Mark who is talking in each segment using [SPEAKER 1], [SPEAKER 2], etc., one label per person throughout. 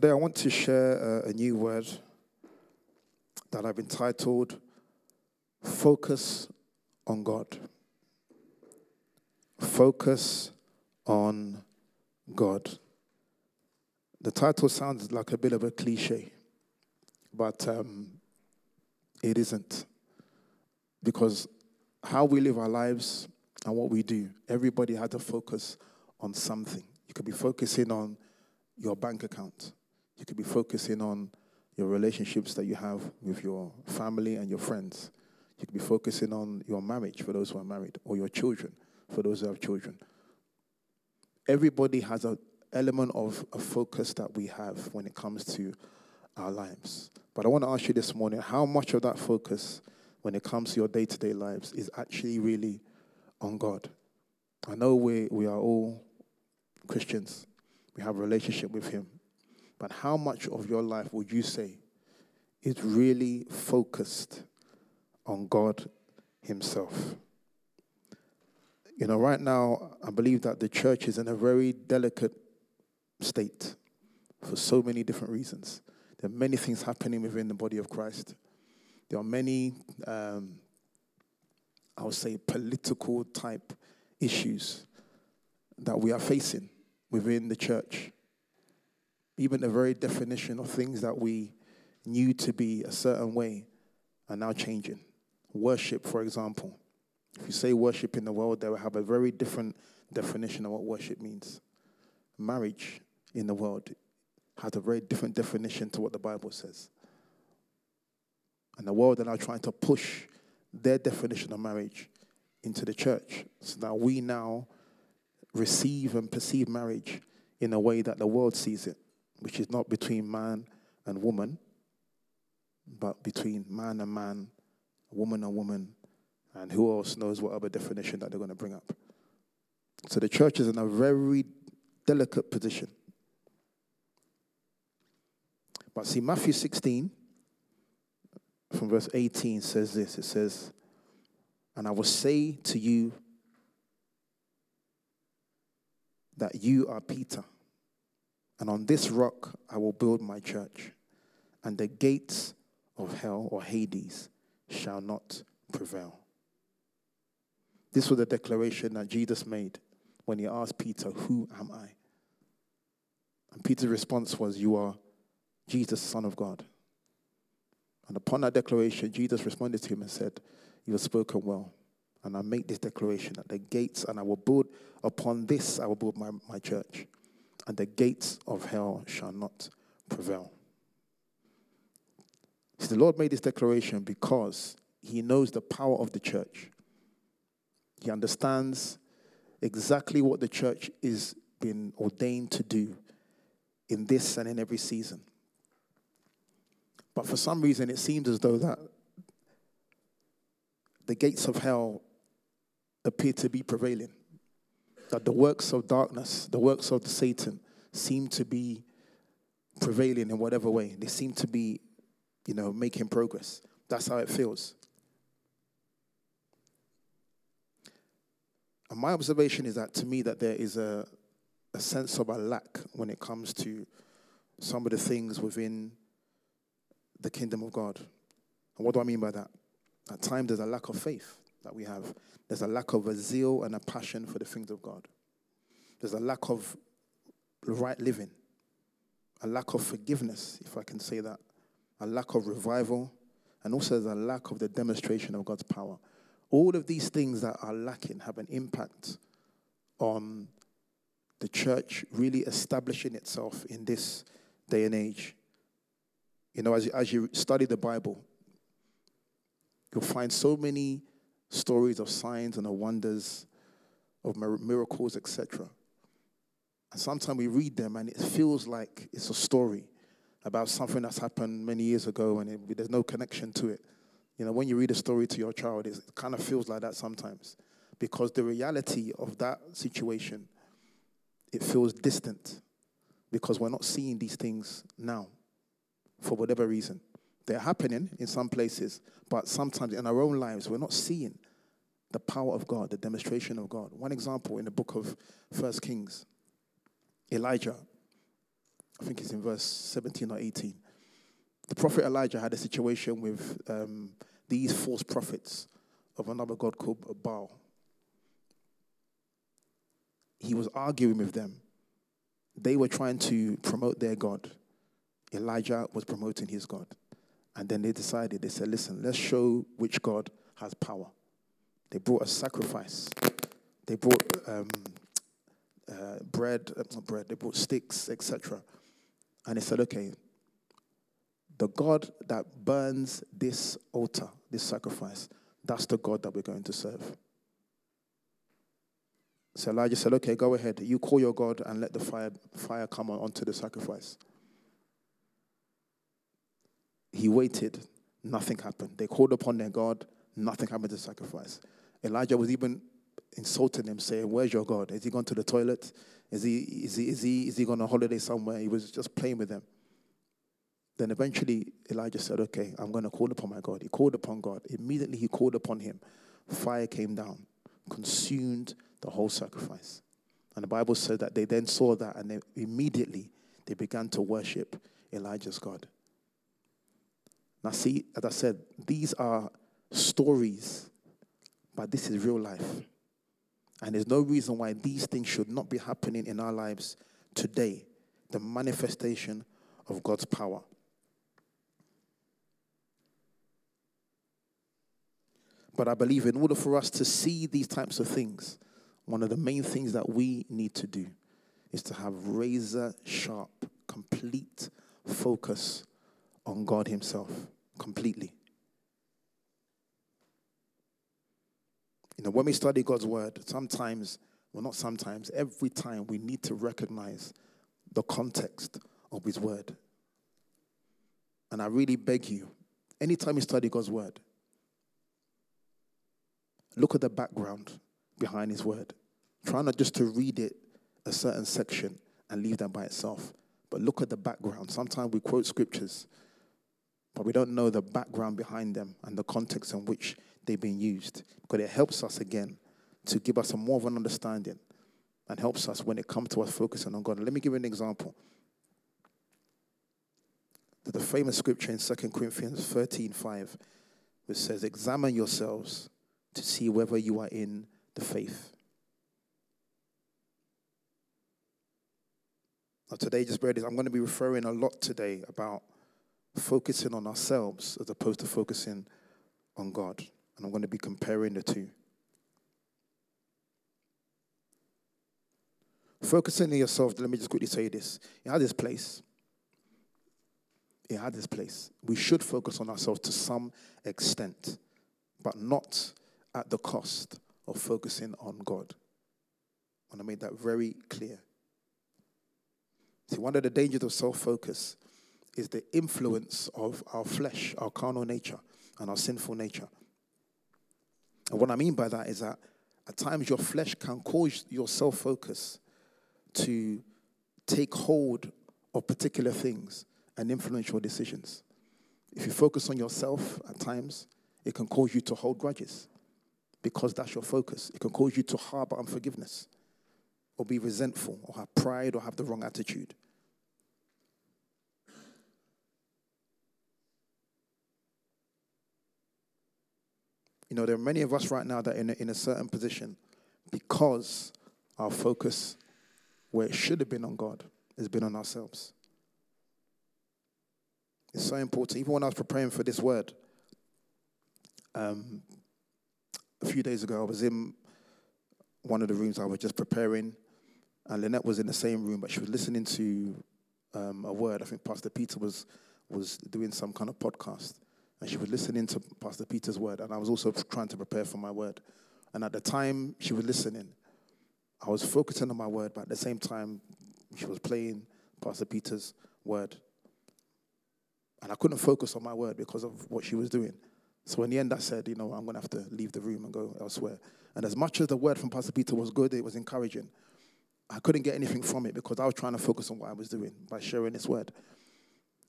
[SPEAKER 1] Today, I want to share a, a new word that I've entitled Focus on God. Focus on God. The title sounds like a bit of a cliche, but um, it isn't. Because how we live our lives and what we do, everybody had to focus on something. You could be focusing on your bank account, you could be focusing on your relationships that you have with your family and your friends. You could be focusing on your marriage for those who are married, or your children for those who have children. Everybody has an element of a focus that we have when it comes to our lives. But I want to ask you this morning how much of that focus when it comes to your day to day lives is actually really on God? I know we, we are all Christians, we have a relationship with Him. But how much of your life would you say is really focused on God Himself? You know, right now, I believe that the church is in a very delicate state for so many different reasons. There are many things happening within the body of Christ. There are many, um, I would say, political type issues that we are facing within the church. Even the very definition of things that we knew to be a certain way are now changing. Worship, for example. If you say worship in the world, they will have a very different definition of what worship means. Marriage in the world has a very different definition to what the Bible says. And the world are now trying to push their definition of marriage into the church. So that we now receive and perceive marriage in a way that the world sees it which is not between man and woman, but between man and man, woman and woman, and who else knows what other definition that they're going to bring up. So the church is in a very delicate position. But see, Matthew 16, from verse 18, says this it says, And I will say to you that you are Peter and on this rock I will build my church, and the gates of hell or Hades shall not prevail. This was the declaration that Jesus made when he asked Peter, Who am I? And Peter's response was, You are Jesus, Son of God. And upon that declaration, Jesus responded to him and said, You have spoken well. And I make this declaration that the gates, and I will build upon this, I will build my, my church and the gates of hell shall not prevail. See, the Lord made this declaration because he knows the power of the church. He understands exactly what the church is being ordained to do in this and in every season. But for some reason, it seems as though that the gates of hell appear to be prevailing that the works of darkness, the works of Satan, seem to be prevailing in whatever way. They seem to be, you know, making progress. That's how it feels. And my observation is that to me that there is a, a sense of a lack when it comes to some of the things within the kingdom of God. And what do I mean by that? At times there's a lack of faith that we have. There's a lack of a zeal and a passion for the things of God. There's a lack of right living, a lack of forgiveness, if I can say that, a lack of revival, and also there's a lack of the demonstration of God's power. All of these things that are lacking have an impact on the church really establishing itself in this day and age. You know, as, as you study the Bible, you'll find so many stories of signs and of wonders, of miracles, etc. And sometimes we read them and it feels like it's a story about something that's happened many years ago and it, there's no connection to it. You know, when you read a story to your child, it kind of feels like that sometimes because the reality of that situation, it feels distant because we're not seeing these things now for whatever reason. They're happening in some places, but sometimes in our own lives, we're not seeing the power of God, the demonstration of God. One example in the book of First Kings, Elijah I think it's in verse 17 or 18. The prophet Elijah had a situation with um, these false prophets of another god called Baal. He was arguing with them. They were trying to promote their God. Elijah was promoting his God. And then they decided, they said, listen, let's show which God has power. They brought a sacrifice. They brought um, uh, bread, uh, not bread, they brought sticks, etc. And they said, okay, the God that burns this altar, this sacrifice, that's the God that we're going to serve. So Elijah said, okay, go ahead. You call your God and let the fire, fire come on, onto the sacrifice. He waited. Nothing happened. They called upon their God. Nothing happened to the sacrifice. Elijah was even insulting him, saying, Where's your God? Is he gone to the toilet? Is he, is he, is he, is he on holiday somewhere? He was just playing with them. Then eventually Elijah said, Okay, I'm going to call upon my God. He called upon God. Immediately he called upon him. Fire came down, consumed the whole sacrifice. And the Bible said that they then saw that and they immediately they began to worship Elijah's God. Now, see, as I said, these are stories, but this is real life. And there's no reason why these things should not be happening in our lives today. The manifestation of God's power. But I believe in order for us to see these types of things, one of the main things that we need to do is to have razor sharp, complete focus on God Himself completely. You know, when we study God's word, sometimes, well, not sometimes, every time we need to recognize the context of His word. And I really beg you, anytime you study God's word, look at the background behind His word. Try not just to read it a certain section and leave that by itself, but look at the background. Sometimes we quote scriptures, but we don't know the background behind them and the context in which they've been used. Because it helps us again to give us a more of an understanding and helps us when it comes to us focusing on God. Let me give you an example. The famous scripture in 2 Corinthians 13 5, which says, Examine yourselves to see whether you are in the faith. Now, today, just bear this, I'm going to be referring a lot today about focusing on ourselves as opposed to focusing on God. And I'm going to be comparing the two. Focusing on yourself, let me just quickly say this. It had this place. It had this place. We should focus on ourselves to some extent, but not at the cost of focusing on God. And I made that very clear. See, one of the dangers of self focus is the influence of our flesh, our carnal nature, and our sinful nature. And what I mean by that is that at times your flesh can cause your self focus to take hold of particular things and influence your decisions. If you focus on yourself at times, it can cause you to hold grudges because that's your focus. It can cause you to harbor unforgiveness or be resentful or have pride or have the wrong attitude. You know, there are many of us right now that are in a, in a certain position because our focus, where it should have been on God, has been on ourselves. It's so important. Even when I was preparing for this word, um, a few days ago, I was in one of the rooms I was just preparing, and Lynette was in the same room, but she was listening to um, a word. I think Pastor Peter was was doing some kind of podcast, and she was listening to Pastor Peter's word, and I was also trying to prepare for my word. And at the time she was listening, I was focusing on my word, but at the same time, she was playing Pastor Peter's word. And I couldn't focus on my word because of what she was doing. So in the end, I said, you know, I'm going to have to leave the room and go elsewhere. And as much as the word from Pastor Peter was good, it was encouraging. I couldn't get anything from it because I was trying to focus on what I was doing by sharing this word.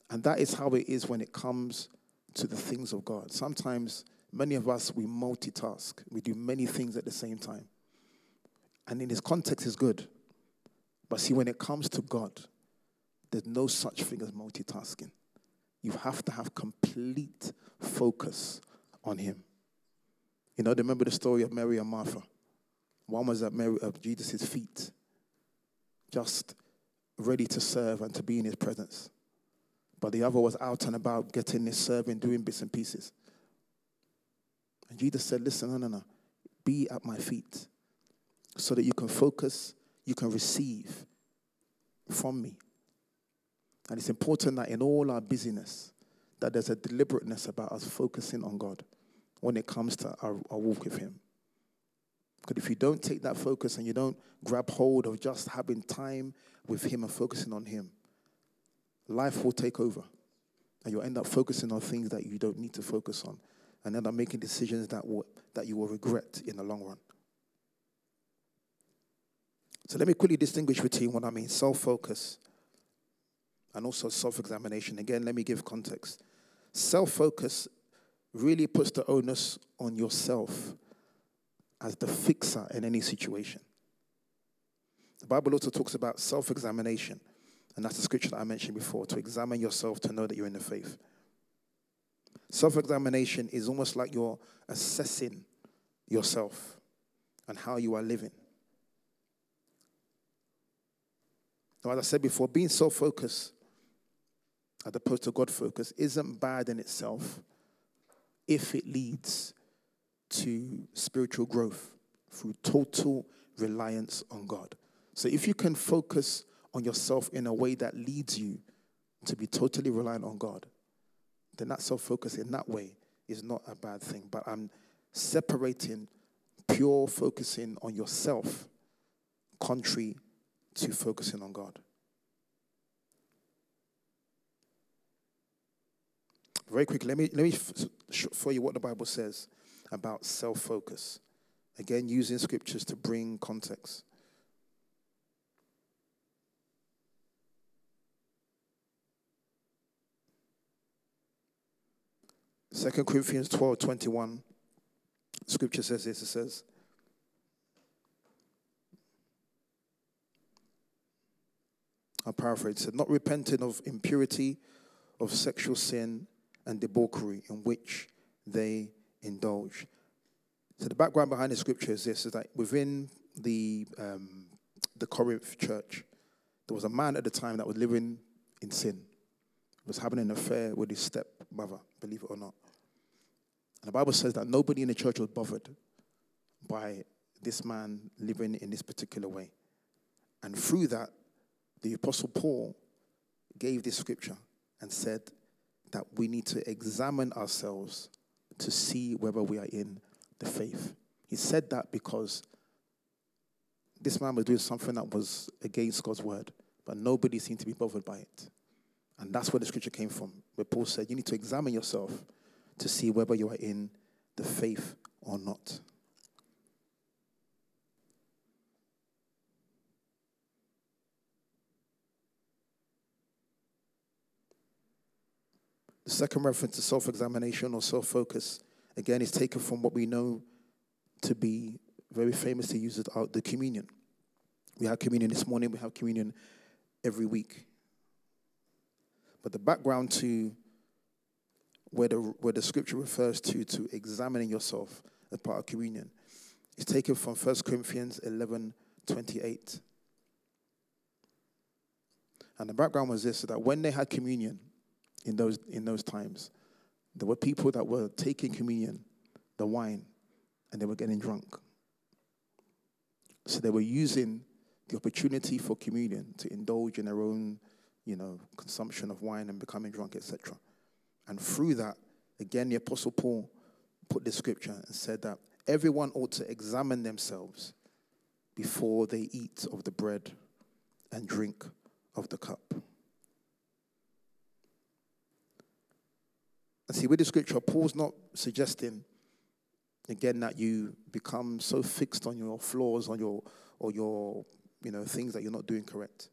[SPEAKER 1] And that is how it is when it comes to the things of God. Sometimes, many of us, we multitask, we do many things at the same time. And in this context, is good. But see, when it comes to God, there's no such thing as multitasking. You have to have complete focus on Him. You know, remember the story of Mary and Martha? One was at Mary, of Jesus' feet, just ready to serve and to be in His presence. But the other was out and about getting his serving, doing bits and pieces. And Jesus said, Listen, no, no, no. Be at my feet so that you can focus, you can receive from me. And it's important that in all our busyness, that there's a deliberateness about us focusing on God when it comes to our, our walk with Him. Because if you don't take that focus and you don't grab hold of just having time with Him and focusing on Him, life will take over. And you'll end up focusing on things that you don't need to focus on. And end up making decisions that, will, that you will regret in the long run. So let me quickly distinguish between what I mean self focus and also self examination. Again, let me give context. Self focus really puts the onus on yourself as the fixer in any situation. The Bible also talks about self examination, and that's the scripture that I mentioned before to examine yourself to know that you're in the faith. Self examination is almost like you're assessing yourself and how you are living. Now, as I said before, being self focused as opposed to God focused isn't bad in itself if it leads to spiritual growth through total reliance on God. So if you can focus on yourself in a way that leads you to be totally reliant on God, then that self focus in that way is not a bad thing. But I'm separating pure focusing on yourself, contrary to focusing on God. Very quickly, let me, let me show you what the Bible says about self focus. Again, using scriptures to bring context. Second Corinthians 12 21. Scripture says this it says, I'll paraphrase it, said, not repenting of impurity, of sexual sin, and debauchery in which they indulge. So the background behind the scripture is this: is that within the um, the Corinth church, there was a man at the time that was living in sin, was having an affair with his stepmother, believe it or not. And the Bible says that nobody in the church was bothered by this man living in this particular way. And through that, the Apostle Paul gave this scripture and said that we need to examine ourselves to see whether we are in the faith. He said that because this man was doing something that was against God's word, but nobody seemed to be bothered by it. And that's where the scripture came from, where Paul said, You need to examine yourself to see whether you are in the faith or not. The second reference to self examination or self focus, again, is taken from what we know to be very famous to famously used as the communion. We have communion this morning, we have communion every week. But the background to where the, where the scripture refers to, to examining yourself as part of communion, is taken from 1 Corinthians 11 28. And the background was this that when they had communion, in those, in those times. There were people that were taking communion, the wine, and they were getting drunk. So they were using the opportunity for communion to indulge in their own, you know, consumption of wine and becoming drunk, etc. And through that, again, the Apostle Paul put the scripture and said that everyone ought to examine themselves before they eat of the bread and drink of the cup. And see, with the scripture, Paul's not suggesting, again, that you become so fixed on your flaws, on your or your you know things that you're not doing correct.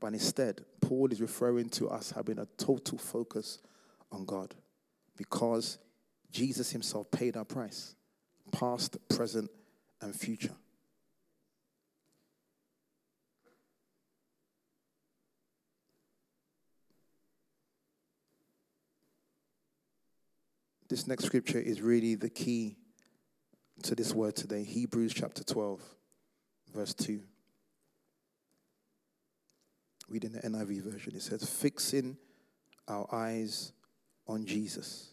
[SPEAKER 1] But instead, Paul is referring to us having a total focus on God because Jesus himself paid our price, past, present, and future. This next scripture is really the key to this word today Hebrews chapter 12, verse 2. Reading the NIV version, it says, Fixing our eyes on Jesus,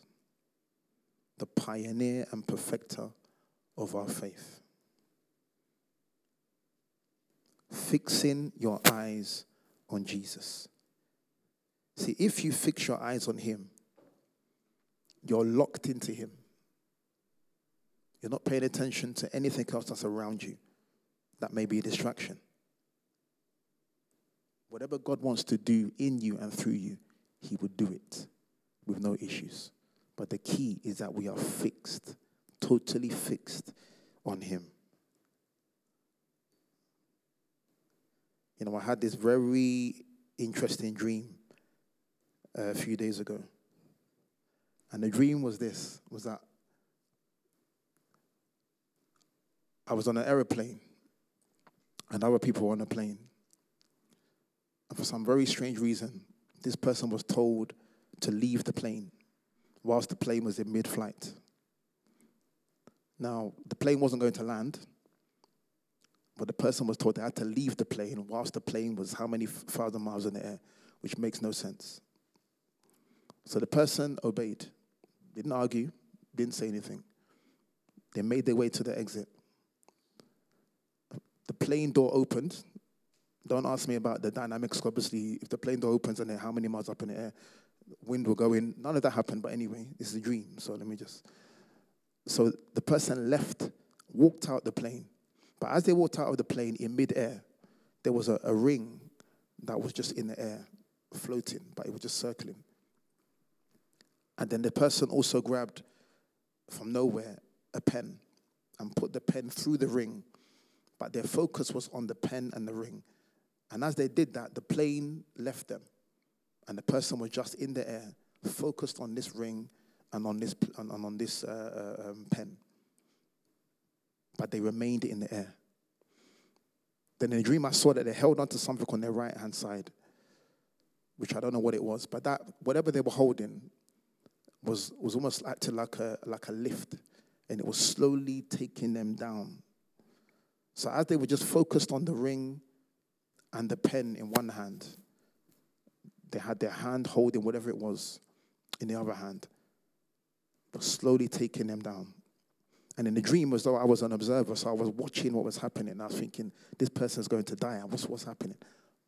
[SPEAKER 1] the pioneer and perfecter of our faith. Fixing your eyes on Jesus. See, if you fix your eyes on Him, you're locked into Him. You're not paying attention to anything else that's around you that may be a distraction. Whatever God wants to do in you and through you, He would do it with no issues. But the key is that we are fixed, totally fixed on Him. You know, I had this very interesting dream uh, a few days ago. And the dream was this was that I was on an aeroplane and other people were on a plane. And for some very strange reason, this person was told to leave the plane whilst the plane was in mid flight. Now, the plane wasn't going to land, but the person was told they had to leave the plane whilst the plane was how many thousand miles in the air, which makes no sense. So the person obeyed, didn't argue, didn't say anything. They made their way to the exit. The plane door opened. Don't ask me about the dynamics. Obviously, if the plane door opens and then how many miles up in the air, wind will go in. None of that happened, but anyway, it's a dream. So let me just. So the person left, walked out the plane. But as they walked out of the plane in midair, there was a, a ring that was just in the air, floating, but it was just circling. And then the person also grabbed from nowhere a pen and put the pen through the ring, but their focus was on the pen and the ring. And as they did that, the plane left them, and the person was just in the air, focused on this ring and on this, and on this uh, uh, um, pen. But they remained in the air. Then in the dream, I saw that they held onto something on their right hand side, which I don't know what it was, but that whatever they were holding was, was almost acting like a, like a lift, and it was slowly taking them down. So as they were just focused on the ring and the pen in one hand, they had their hand holding whatever it was in the other hand, but slowly taking them down. And in the dream, as though I was an observer, so I was watching what was happening. I was thinking, this person's going to die. What's, what's happening?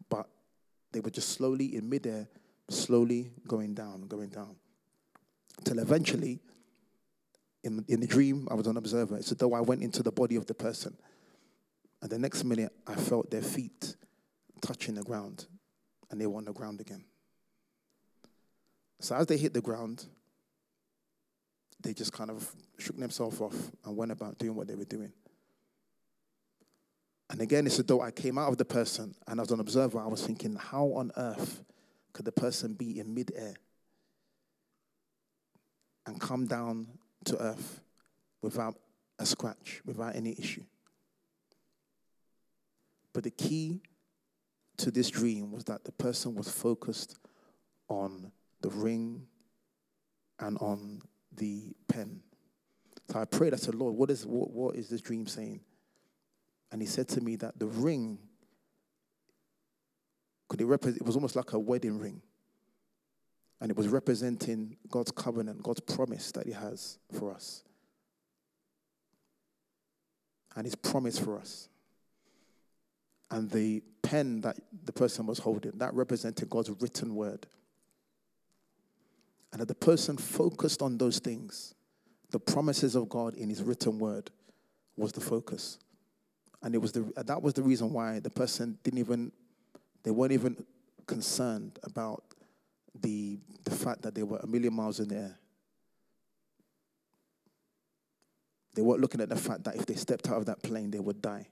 [SPEAKER 1] But they were just slowly in midair, slowly going down, going down. Till eventually, in, in the dream, I was an observer. It's as though I went into the body of the person. And the next minute, I felt their feet touching the ground, and they were on the ground again. So as they hit the ground, they just kind of shook themselves off and went about doing what they were doing. And again, it's as though I came out of the person and as an observer, I was thinking, how on earth could the person be in midair and come down to earth without a scratch, without any issue. But the key to this dream was that the person was focused on the ring and on the pen. So I prayed, I said, Lord, what is, what, what is this dream saying? And he said to me that the ring, could it, represent, it was almost like a wedding ring. And it was representing God's covenant, God's promise that He has for us. And His promise for us. And the pen that the person was holding, that represented God's written word. And that the person focused on those things, the promises of God in His written word, was the focus. And it was the, that was the reason why the person didn't even, they weren't even concerned about the, the fact that they were a million miles in the air. They weren't looking at the fact that if they stepped out of that plane, they would die.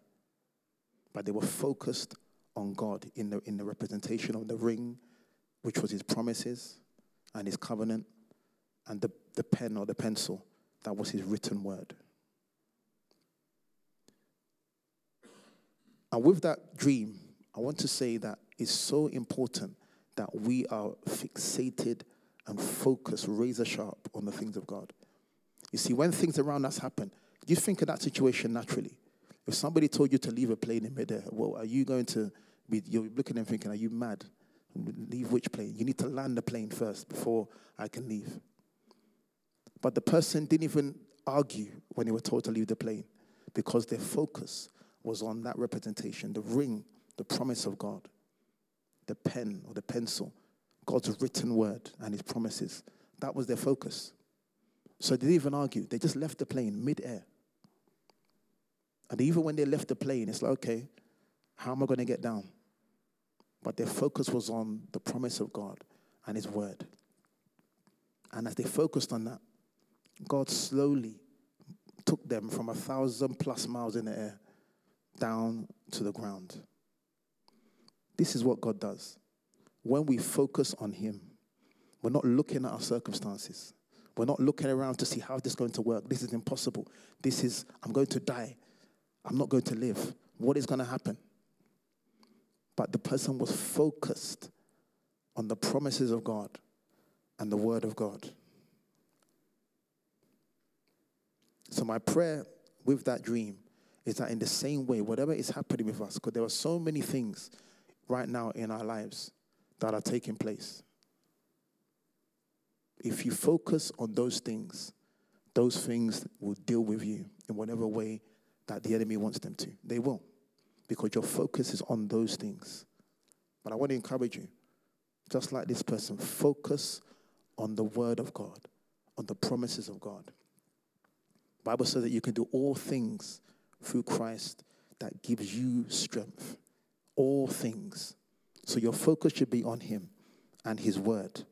[SPEAKER 1] But they were focused on God in the, in the representation of the ring, which was his promises and his covenant, and the, the pen or the pencil, that was his written word. And with that dream, I want to say that it's so important that we are fixated and focused razor sharp on the things of God. You see, when things around us happen, you think of that situation naturally. If somebody told you to leave a plane in midair, well, are you going to be, you're looking and thinking, are you mad? Leave which plane? You need to land the plane first before I can leave. But the person didn't even argue when they were told to leave the plane because their focus was on that representation, the ring, the promise of God, the pen or the pencil, God's written word and his promises. That was their focus. So they didn't even argue. They just left the plane mid-air. And even when they left the plane, it's like, okay, how am I going to get down? But their focus was on the promise of God and his word. And as they focused on that, God slowly took them from a thousand plus miles in the air down to the ground. This is what God does. When we focus on Him, we're not looking at our circumstances. We're not looking around to see how this is going to work. This is impossible. This is, I'm going to die. I'm not going to live. What is going to happen? But the person was focused on the promises of God and the Word of God. So, my prayer with that dream is that in the same way, whatever is happening with us, because there are so many things right now in our lives that are taking place. If you focus on those things, those things will deal with you in whatever way that the enemy wants them to. They will, because your focus is on those things. But I want to encourage you, just like this person, focus on the word of God, on the promises of God. Bible says that you can do all things through Christ that gives you strength. All things. So your focus should be on him and his word.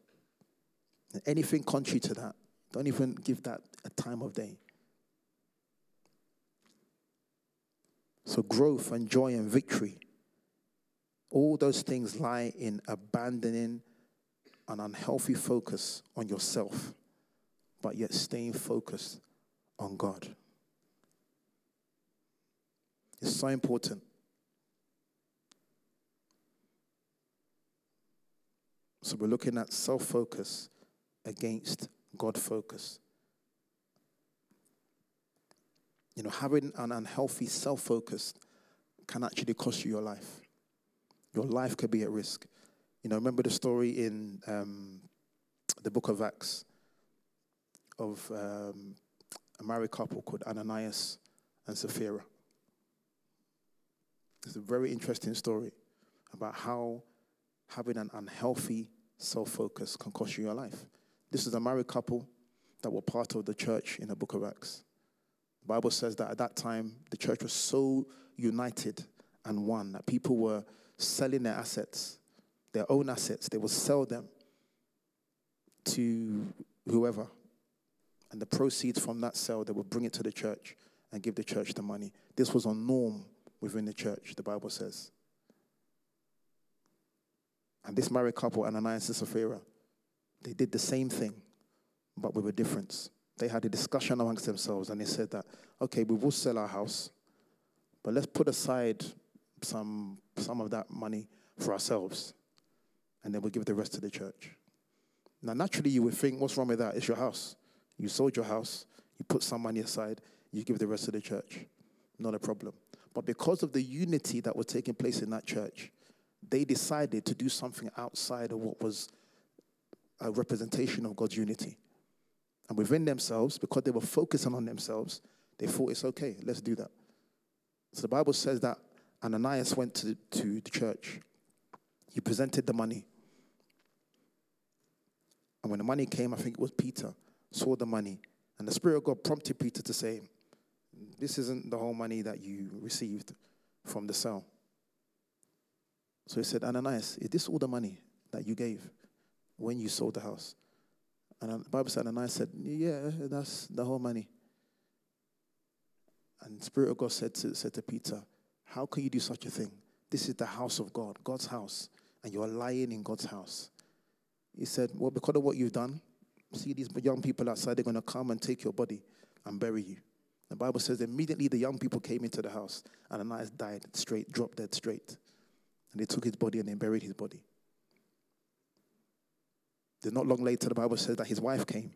[SPEAKER 1] Anything contrary to that, don't even give that a time of day. So growth and joy and victory, all those things lie in abandoning an unhealthy focus on yourself, but yet staying focused on God. It's so important. So we're looking at self focus against God focus. You know, having an unhealthy self focus can actually cost you your life. Your life could be at risk. You know, remember the story in um, the book of Acts of um, a married couple called Ananias and Sapphira. It's a very interesting story about how having an unhealthy self focus can cost you your life. This is a married couple that were part of the church in the book of Acts. The Bible says that at that time, the church was so united and one that people were selling their assets, their own assets. They would sell them to whoever and the proceeds from that sale, they would bring it to the church and give the church the money. This was a norm within the church, the Bible says. And this married couple, Ananias and Sapphira, they did the same thing, but with a difference. They had a discussion amongst themselves and they said that, okay, we will sell our house, but let's put aside some, some of that money for ourselves, and then we'll give the rest to the church. Now, naturally, you would think, what's wrong with that? It's your house. You sold your house, you put some money aside, you give the rest to the church. Not a problem. But because of the unity that was taking place in that church, they decided to do something outside of what was a representation of God's unity. And within themselves, because they were focusing on themselves, they thought it's okay, let's do that. So the Bible says that Ananias went to, to the church. He presented the money. And when the money came, I think it was Peter saw the money. And the Spirit of God prompted Peter to say, This isn't the whole money that you received from the sale. So he said, Ananias, is this all the money that you gave when you sold the house? And the Bible said, Ananias said, Yeah, that's the whole money. And Spirit of God said to, said to Peter, How can you do such a thing? This is the house of God, God's house, and you're lying in God's house. He said, Well, because of what you've done, see these young people outside, they're going to come and take your body and bury you. The Bible says immediately the young people came into the house and Ananias died straight, dropped dead straight. And they took his body and they buried his body. Then not long later, the Bible says that his wife came.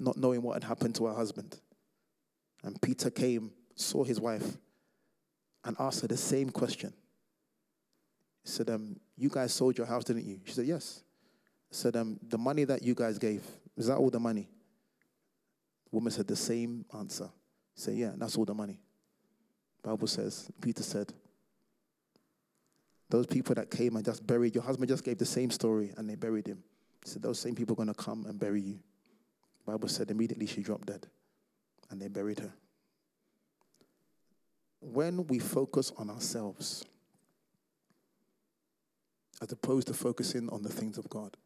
[SPEAKER 1] not knowing what had happened to her husband. And Peter came, saw his wife, and asked her the same question. He said, um, You guys sold your house, didn't you? She said, Yes. He said, um, The money that you guys gave, is that all the money? The woman said the same answer. Said, Yeah, that's all the money. Bible says, Peter said, those people that came and just buried your husband just gave the same story and they buried him. He said, Those same people are going to come and bury you. Bible said immediately she dropped dead and they buried her. When we focus on ourselves, as opposed to focusing on the things of God,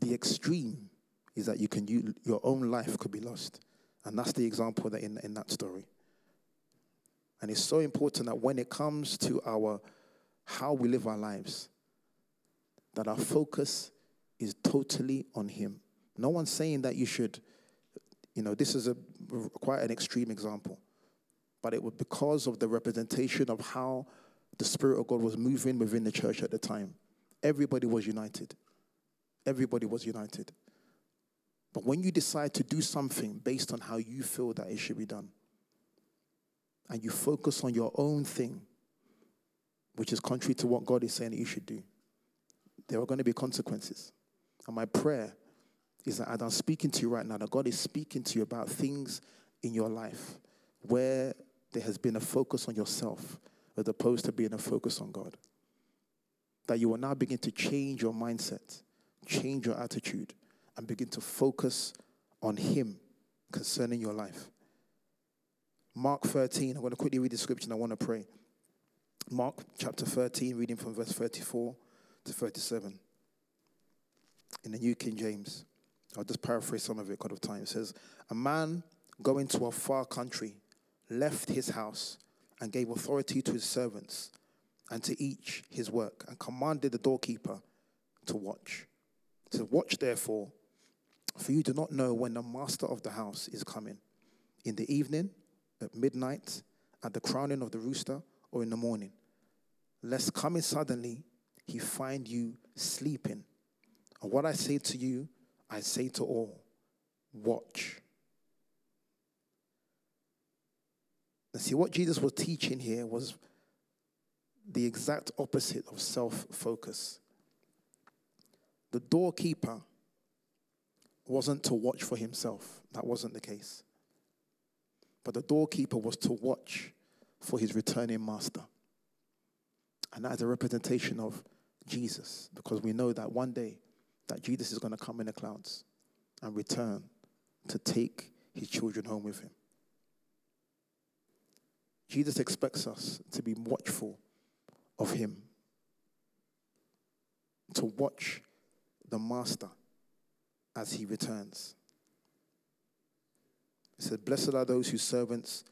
[SPEAKER 1] the extreme is that you can you, your own life could be lost. And that's the example that in, in that story. And it's so important that when it comes to our how we live our lives, that our focus is totally on Him. No one's saying that you should, you know, this is a quite an extreme example, but it was because of the representation of how the Spirit of God was moving within the church at the time. Everybody was united. Everybody was united. But when you decide to do something based on how you feel that it should be done, and you focus on your own thing, which is contrary to what God is saying that you should do, there are going to be consequences. And my prayer is that as I'm speaking to you right now, that God is speaking to you about things in your life where there has been a focus on yourself as opposed to being a focus on God. That you will now begin to change your mindset, change your attitude, and begin to focus on Him concerning your life. Mark 13, I'm going to quickly read the scripture and I want to pray. Mark chapter 13, reading from verse 34 to 37 in the New King James. I'll just paraphrase some of it because of time. It says, A man going to a far country left his house and gave authority to his servants and to each his work and commanded the doorkeeper to watch. To watch, therefore, for you do not know when the master of the house is coming, in the evening, at midnight, at the crowning of the rooster, or in the morning, lest coming suddenly he find you sleeping. And what I say to you, I say to all watch. And see, what Jesus was teaching here was the exact opposite of self focus. The doorkeeper wasn't to watch for himself, that wasn't the case. But the doorkeeper was to watch for his returning master. And that is a representation of Jesus, because we know that one day that Jesus is going to come in the clouds and return to take his children home with him. Jesus expects us to be watchful of him, to watch the master as he returns. He said, Blessed are those whose servants,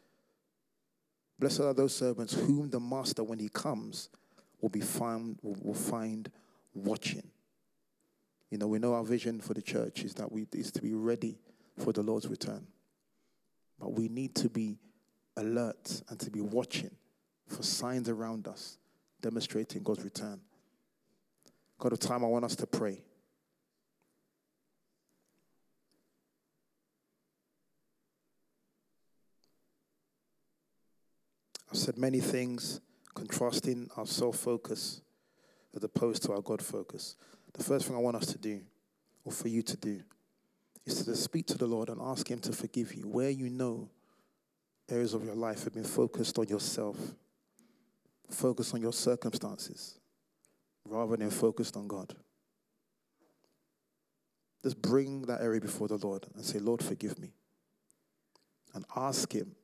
[SPEAKER 1] blessed are those servants whom the master, when he comes, will be found, will find watching. You know, we know our vision for the church is that we is to be ready for the Lord's return. But we need to be alert and to be watching for signs around us demonstrating God's return. God of time, I want us to pray. Said many things contrasting our self focus as opposed to our God focus. The first thing I want us to do, or for you to do, is to speak to the Lord and ask Him to forgive you where you know areas of your life have been focused on yourself, focused on your circumstances, rather than focused on God. Just bring that area before the Lord and say, Lord, forgive me. And ask Him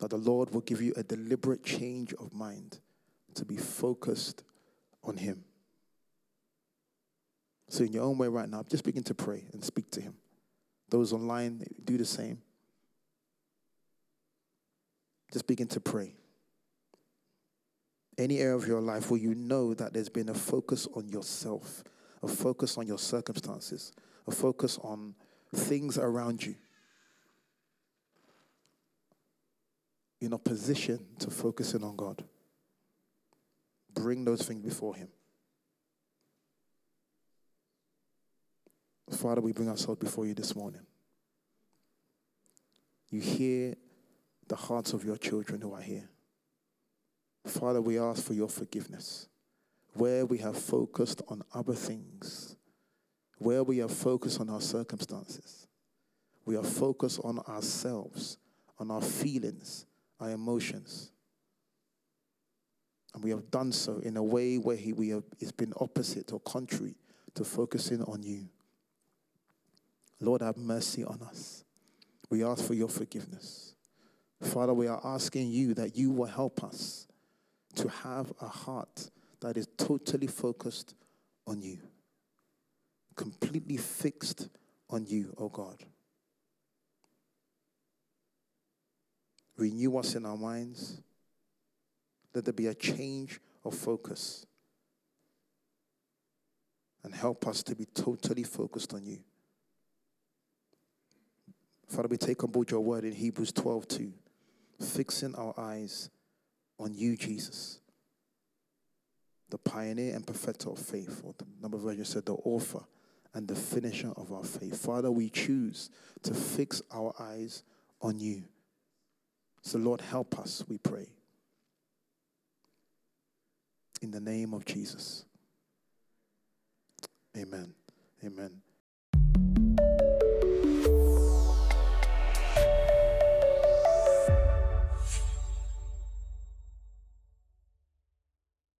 [SPEAKER 1] that the Lord will give you a deliberate change of mind to be focused on Him. So, in your own way right now, just begin to pray and speak to Him. Those online, do the same. Just begin to pray. Any area of your life where you know that there's been a focus on yourself, a focus on your circumstances, a focus on things around you. In a position to focus in on God. Bring those things before Him. Father, we bring ourselves before you this morning. You hear the hearts of your children who are here. Father, we ask for your forgiveness. Where we have focused on other things, where we have focused on our circumstances, we are focused on ourselves, on our feelings, emotions. And we have done so in a way where he, we have, it's been opposite or contrary to focusing on you. Lord, have mercy on us. We ask for your forgiveness. Father, we are asking you that you will help us to have a heart that is totally focused on you, completely fixed on you, O oh God. Renew us in our minds. Let there be a change of focus. And help us to be totally focused on you. Father, we take on board your word in Hebrews 12 2, fixing our eyes on you, Jesus, the pioneer and perfecter of faith, or the number of versions said, the author and the finisher of our faith. Father, we choose to fix our eyes on you. So, Lord, help us, we pray. In the name of Jesus. Amen. Amen.